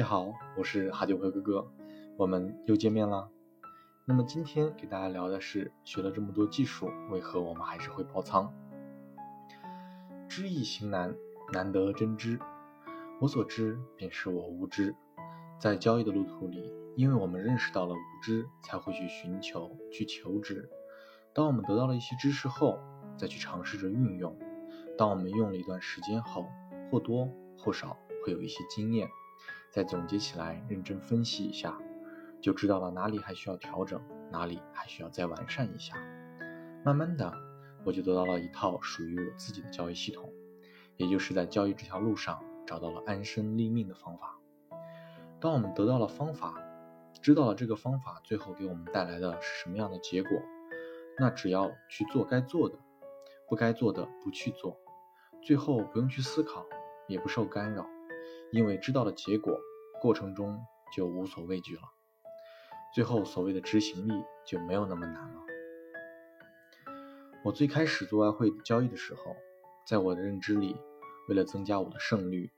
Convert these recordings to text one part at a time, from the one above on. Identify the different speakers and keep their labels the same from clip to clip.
Speaker 1: 家好，我是哈九和哥哥，我们又见面了。那么今天给大家聊的是，学了这么多技术，为何我们还是会爆仓？知易行难，难得真知。我所知，便是我无知。在交易的路途里，因为我们认识到了无知，才会去寻求、去求知。当我们得到了一些知识后，再去尝试着运用。当我们用了一段时间后，或多或少会有一些经验，再总结起来，认真分析一下，就知道了哪里还需要调整，哪里还需要再完善一下。慢慢的，我就得到了一套属于我自己的交易系统，也就是在交易这条路上找到了安身立命的方法。当我们得到了方法，知道了这个方法最后给我们带来的是什么样的结果，那只要去做该做的，不该做的不去做，最后不用去思考，也不受干扰。因为知道了结果，过程中就无所畏惧了，最后所谓的执行力就没有那么难了。我最开始做外汇交易的时候，在我的认知里，为了增加我的胜率，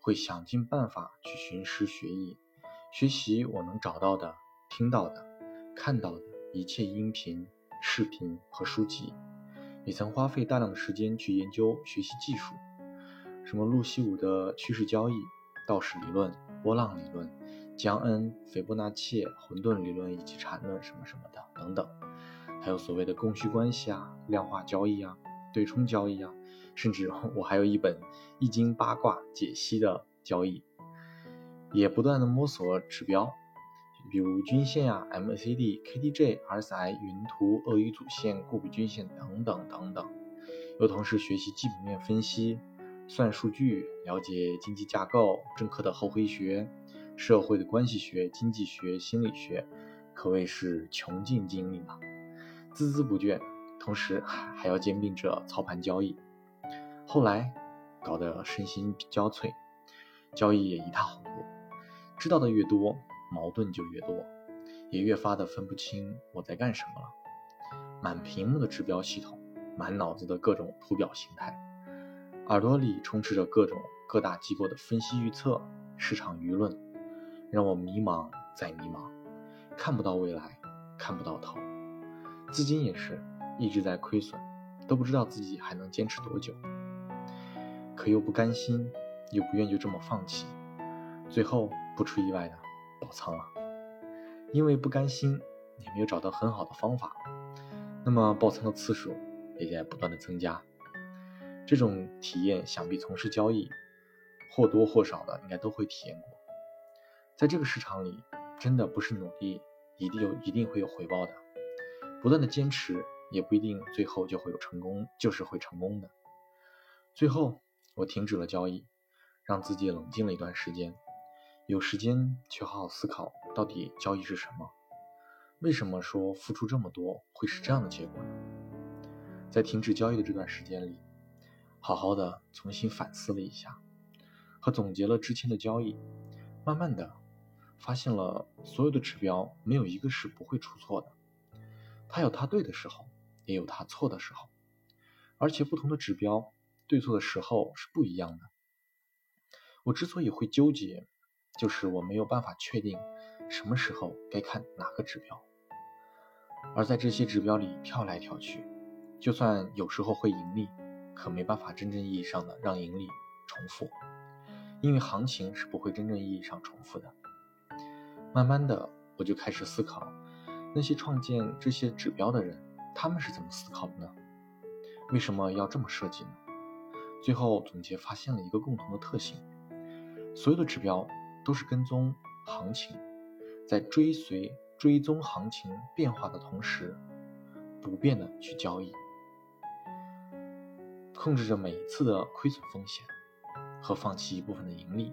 Speaker 1: 会想尽办法去寻师学艺，学习我能找到的、听到的、看到的一切音频、视频和书籍，也曾花费大量的时间去研究学习技术，什么路西武的趋势交易。道氏理论、波浪理论、江恩、斐波那契、混沌理论以及缠论什么什么的等等，还有所谓的供需关系啊、量化交易啊、对冲交易啊，甚至我还有一本易经八卦解析的交易，也不断的摸索指标，比如均线呀、MACD、KDJ、RSI、云图、鳄鱼主线、固比均线等等等等，又同时学习基本面分析。算数据，了解经济架构、政客的后黑学、社会的关系学、经济学、心理学，可谓是穷尽精力了，孜孜不倦。同时还要兼并着操盘交易，后来搞得身心交瘁，交易也一塌糊涂。知道的越多，矛盾就越多，也越发的分不清我在干什么了。满屏幕的指标系统，满脑子的各种图表形态。耳朵里充斥着各种各大机构的分析预测、市场舆论，让我迷茫再迷茫，看不到未来，看不到头。资金也是一直在亏损，都不知道自己还能坚持多久。可又不甘心，又不愿就这么放弃，最后不出意外的爆仓了。因为不甘心，也没有找到很好的方法，那么爆仓的次数也在不断的增加。这种体验，想必从事交易或多或少的应该都会体验过。在这个市场里，真的不是努力一定有一定会有回报的，不断的坚持也不一定最后就会有成功，就是会成功的。最后，我停止了交易，让自己冷静了一段时间，有时间去好好思考到底交易是什么，为什么说付出这么多会是这样的结果呢？在停止交易的这段时间里。好好的重新反思了一下，和总结了之前的交易，慢慢的发现了所有的指标没有一个是不会出错的，它有它对的时候，也有它错的时候，而且不同的指标对错的时候是不一样的。我之所以会纠结，就是我没有办法确定什么时候该看哪个指标，而在这些指标里跳来跳去，就算有时候会盈利。可没办法真正意义上的让盈利重复，因为行情是不会真正意义上重复的。慢慢的，我就开始思考，那些创建这些指标的人，他们是怎么思考的呢？为什么要这么设计呢？最后总结发现了一个共同的特性：所有的指标都是跟踪行情，在追随追踪行情变化的同时，不变的去交易。控制着每一次的亏损风险和放弃一部分的盈利，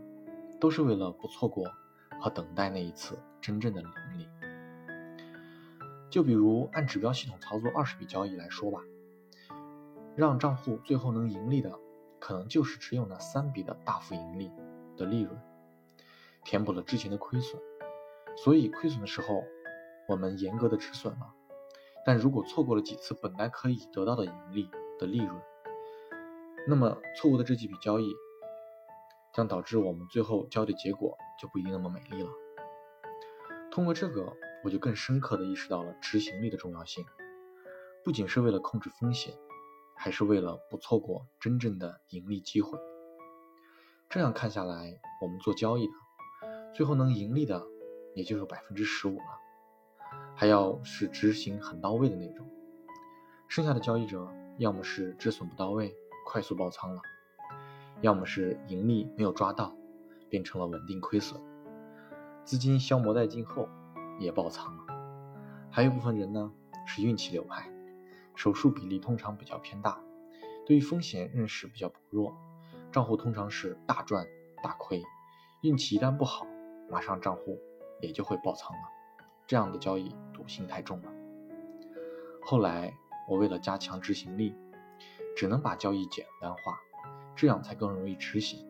Speaker 1: 都是为了不错过和等待那一次真正的盈利。就比如按指标系统操作二十笔交易来说吧，让账户最后能盈利的，可能就是只有那三笔的大幅盈利的利润，填补了之前的亏损。所以亏损的时候，我们严格的止损了。但如果错过了几次本来可以得到的盈利的利润，那么错误的这几笔交易，将导致我们最后交易的结果就不一定那么美丽了。通过这个，我就更深刻地意识到了执行力的重要性，不仅是为了控制风险，还是为了不错过真正的盈利机会。这样看下来，我们做交易的，最后能盈利的也就是百分之十五了，还要是执行很到位的那种。剩下的交易者，要么是止损不到位，快速爆仓了；要么是盈利没有抓到，变成了稳定亏损。资金消磨殆尽后，也爆仓了。还有部分人呢，是运气流派，手术比例通常比较偏大，对于风险认识比较薄弱，账户通常是大赚大亏，运气一旦不好，马上账户也就会爆仓了。这样的交易赌性太重了。后来我为了加强执行力，只能把交易简单化，这样才更容易执行，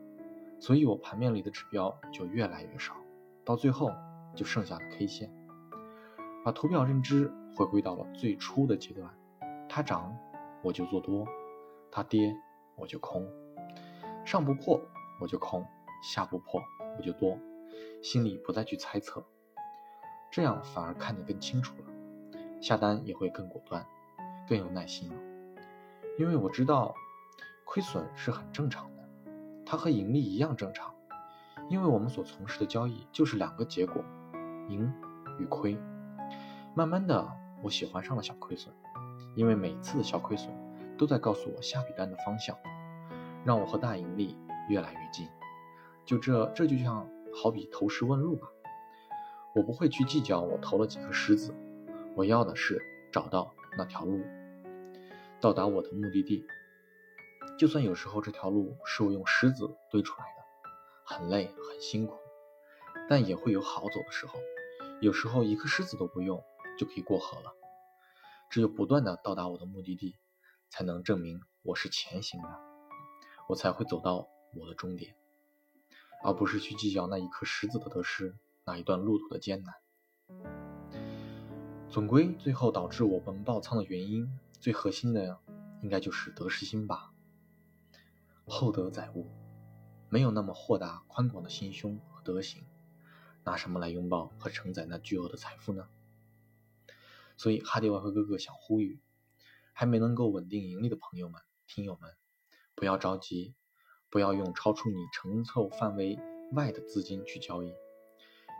Speaker 1: 所以我盘面里的指标就越来越少。到最后就剩下了 K 线，把图表认知回归到了最初的阶段，它涨我就做多，它跌我就空，上不破我就空，下不破我就多，心里不再去猜测，这样反而看得更清楚了，下单也会更果断，更有耐心，因为我知道亏损是很正常的，它和盈利一样正常。因为我们所从事的交易就是两个结果，赢与亏。慢慢的，我喜欢上了小亏损，因为每次的小亏损都在告诉我下笔单的方向，让我和大盈利越来越近。就这，这就像好比投石问路吧。我不会去计较我投了几颗石子，我要的是找到那条路，到达我的目的地。就算有时候这条路是我用石子堆出来的。很累很辛苦，但也会有好走的时候。有时候一颗石子都不用就可以过河了。只有不断的到达我的目的地，才能证明我是前行的，我才会走到我的终点，而不是去计较那一颗石子的得失，那一段路途的艰难。总归最后导致我们爆仓的原因，最核心的应该就是得失心吧。厚德载物。没有那么豁达宽广的心胸和德行，拿什么来拥抱和承载那巨额的财富呢？所以哈迪外汇哥哥想呼吁，还没能够稳定盈利的朋友们、听友们，不要着急，不要用超出你承受范围外的资金去交易，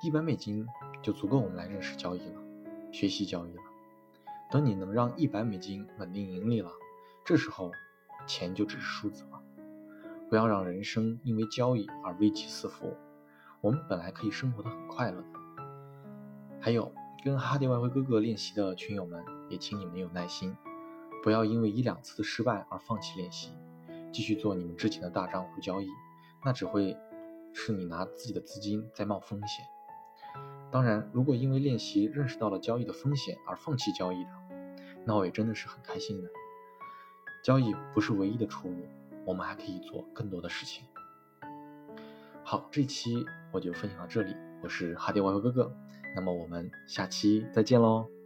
Speaker 1: 一百美金就足够我们来认识交易了，学习交易了。等你能让一百美金稳定盈利了，这时候钱就只是数字了。不要让人生因为交易而危机四伏。我们本来可以生活的很快乐。还有跟哈迪外汇哥哥练习的群友们，也请你们有耐心，不要因为一两次的失败而放弃练习，继续做你们之前的大账户交易，那只会是你拿自己的资金在冒风险。当然，如果因为练习认识到了交易的风险而放弃交易的，那我也真的是很开心的。交易不是唯一的出路。我们还可以做更多的事情。好，这期我就分享到这里，我是哈迪外汇哥哥，那么我们下期再见喽。